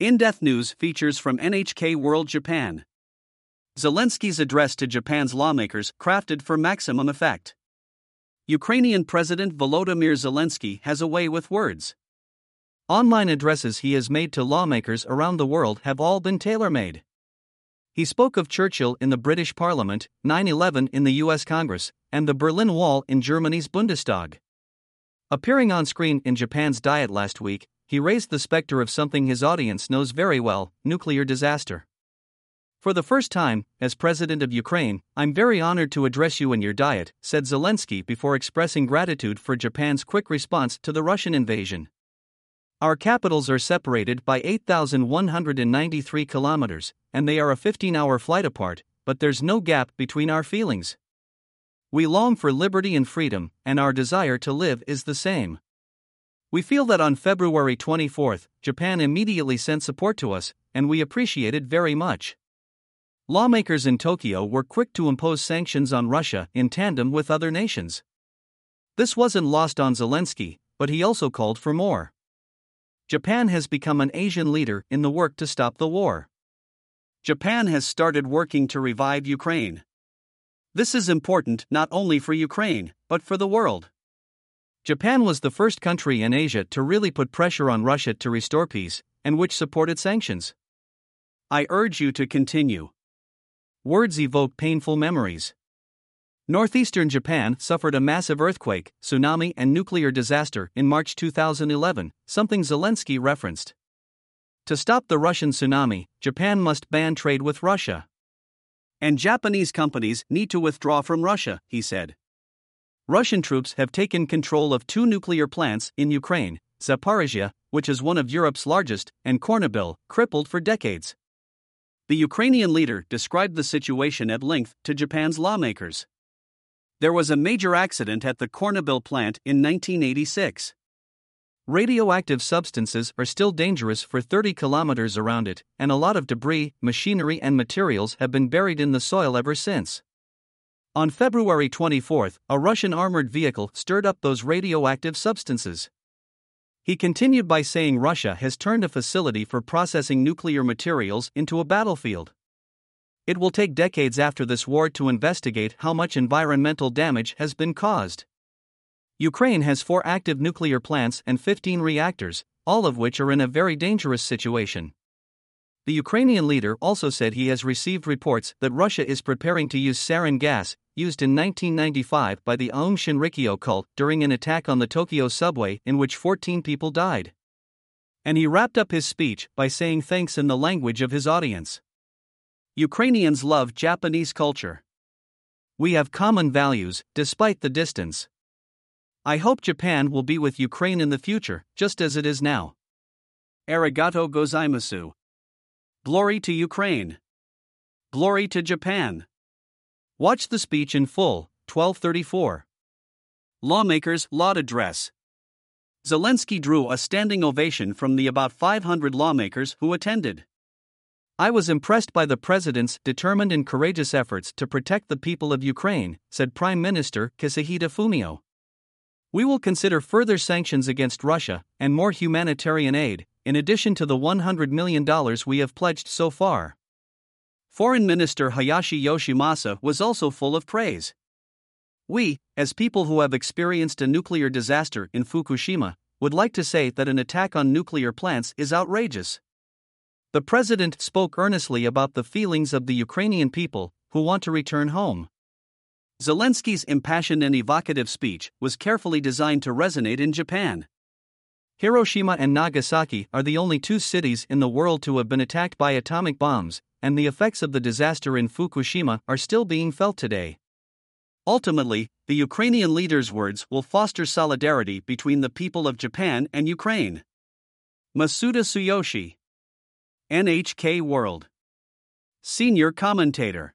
In Depth News features from NHK World Japan. Zelenskyy's address to Japan's lawmakers crafted for maximum effect. Ukrainian President Volodymyr Zelenskyy has a way with words. Online addresses he has made to lawmakers around the world have all been tailor made. He spoke of Churchill in the British Parliament, 9 11 in the US Congress, and the Berlin Wall in Germany's Bundestag. Appearing on screen in Japan's Diet last week, he raised the specter of something his audience knows very well nuclear disaster. For the first time, as president of Ukraine, I'm very honored to address you in your diet, said Zelenskyy before expressing gratitude for Japan's quick response to the Russian invasion. Our capitals are separated by 8,193 kilometers, and they are a 15 hour flight apart, but there's no gap between our feelings. We long for liberty and freedom, and our desire to live is the same. We feel that on February 24, Japan immediately sent support to us, and we appreciate it very much. Lawmakers in Tokyo were quick to impose sanctions on Russia in tandem with other nations. This wasn't lost on Zelenskyy, but he also called for more. Japan has become an Asian leader in the work to stop the war. Japan has started working to revive Ukraine. This is important not only for Ukraine, but for the world. Japan was the first country in Asia to really put pressure on Russia to restore peace, and which supported sanctions. I urge you to continue. Words evoke painful memories. Northeastern Japan suffered a massive earthquake, tsunami, and nuclear disaster in March 2011, something Zelenskyy referenced. To stop the Russian tsunami, Japan must ban trade with Russia. And Japanese companies need to withdraw from Russia, he said. Russian troops have taken control of two nuclear plants in Ukraine, Zaporizhia, which is one of Europe's largest, and Chernobyl, crippled for decades. The Ukrainian leader described the situation at length to Japan's lawmakers. There was a major accident at the Chernobyl plant in 1986. Radioactive substances are still dangerous for 30 kilometers around it, and a lot of debris, machinery, and materials have been buried in the soil ever since. On February 24, a Russian armored vehicle stirred up those radioactive substances. He continued by saying Russia has turned a facility for processing nuclear materials into a battlefield. It will take decades after this war to investigate how much environmental damage has been caused. Ukraine has four active nuclear plants and 15 reactors, all of which are in a very dangerous situation. The Ukrainian leader also said he has received reports that Russia is preparing to use sarin gas, used in 1995 by the Aum Shinrikyo cult during an attack on the Tokyo subway in which 14 people died. And he wrapped up his speech by saying thanks in the language of his audience. Ukrainians love Japanese culture. We have common values, despite the distance. I hope Japan will be with Ukraine in the future, just as it is now. Arigato gozaimasu. Glory to Ukraine. Glory to Japan. Watch the speech in full, 1234. Lawmakers' Laud Address. Zelenskyy drew a standing ovation from the about 500 lawmakers who attended. I was impressed by the president's determined and courageous efforts to protect the people of Ukraine, said Prime Minister Kishida Fumio. We will consider further sanctions against Russia and more humanitarian aid, in addition to the $100 million we have pledged so far. Foreign Minister Hayashi Yoshimasa was also full of praise. We, as people who have experienced a nuclear disaster in Fukushima, would like to say that an attack on nuclear plants is outrageous. The president spoke earnestly about the feelings of the Ukrainian people who want to return home. Zelenskyy's impassioned and evocative speech was carefully designed to resonate in Japan. Hiroshima and Nagasaki are the only two cities in the world to have been attacked by atomic bombs, and the effects of the disaster in Fukushima are still being felt today. Ultimately, the Ukrainian leader's words will foster solidarity between the people of Japan and Ukraine. Masuda Tsuyoshi, NHK World, Senior Commentator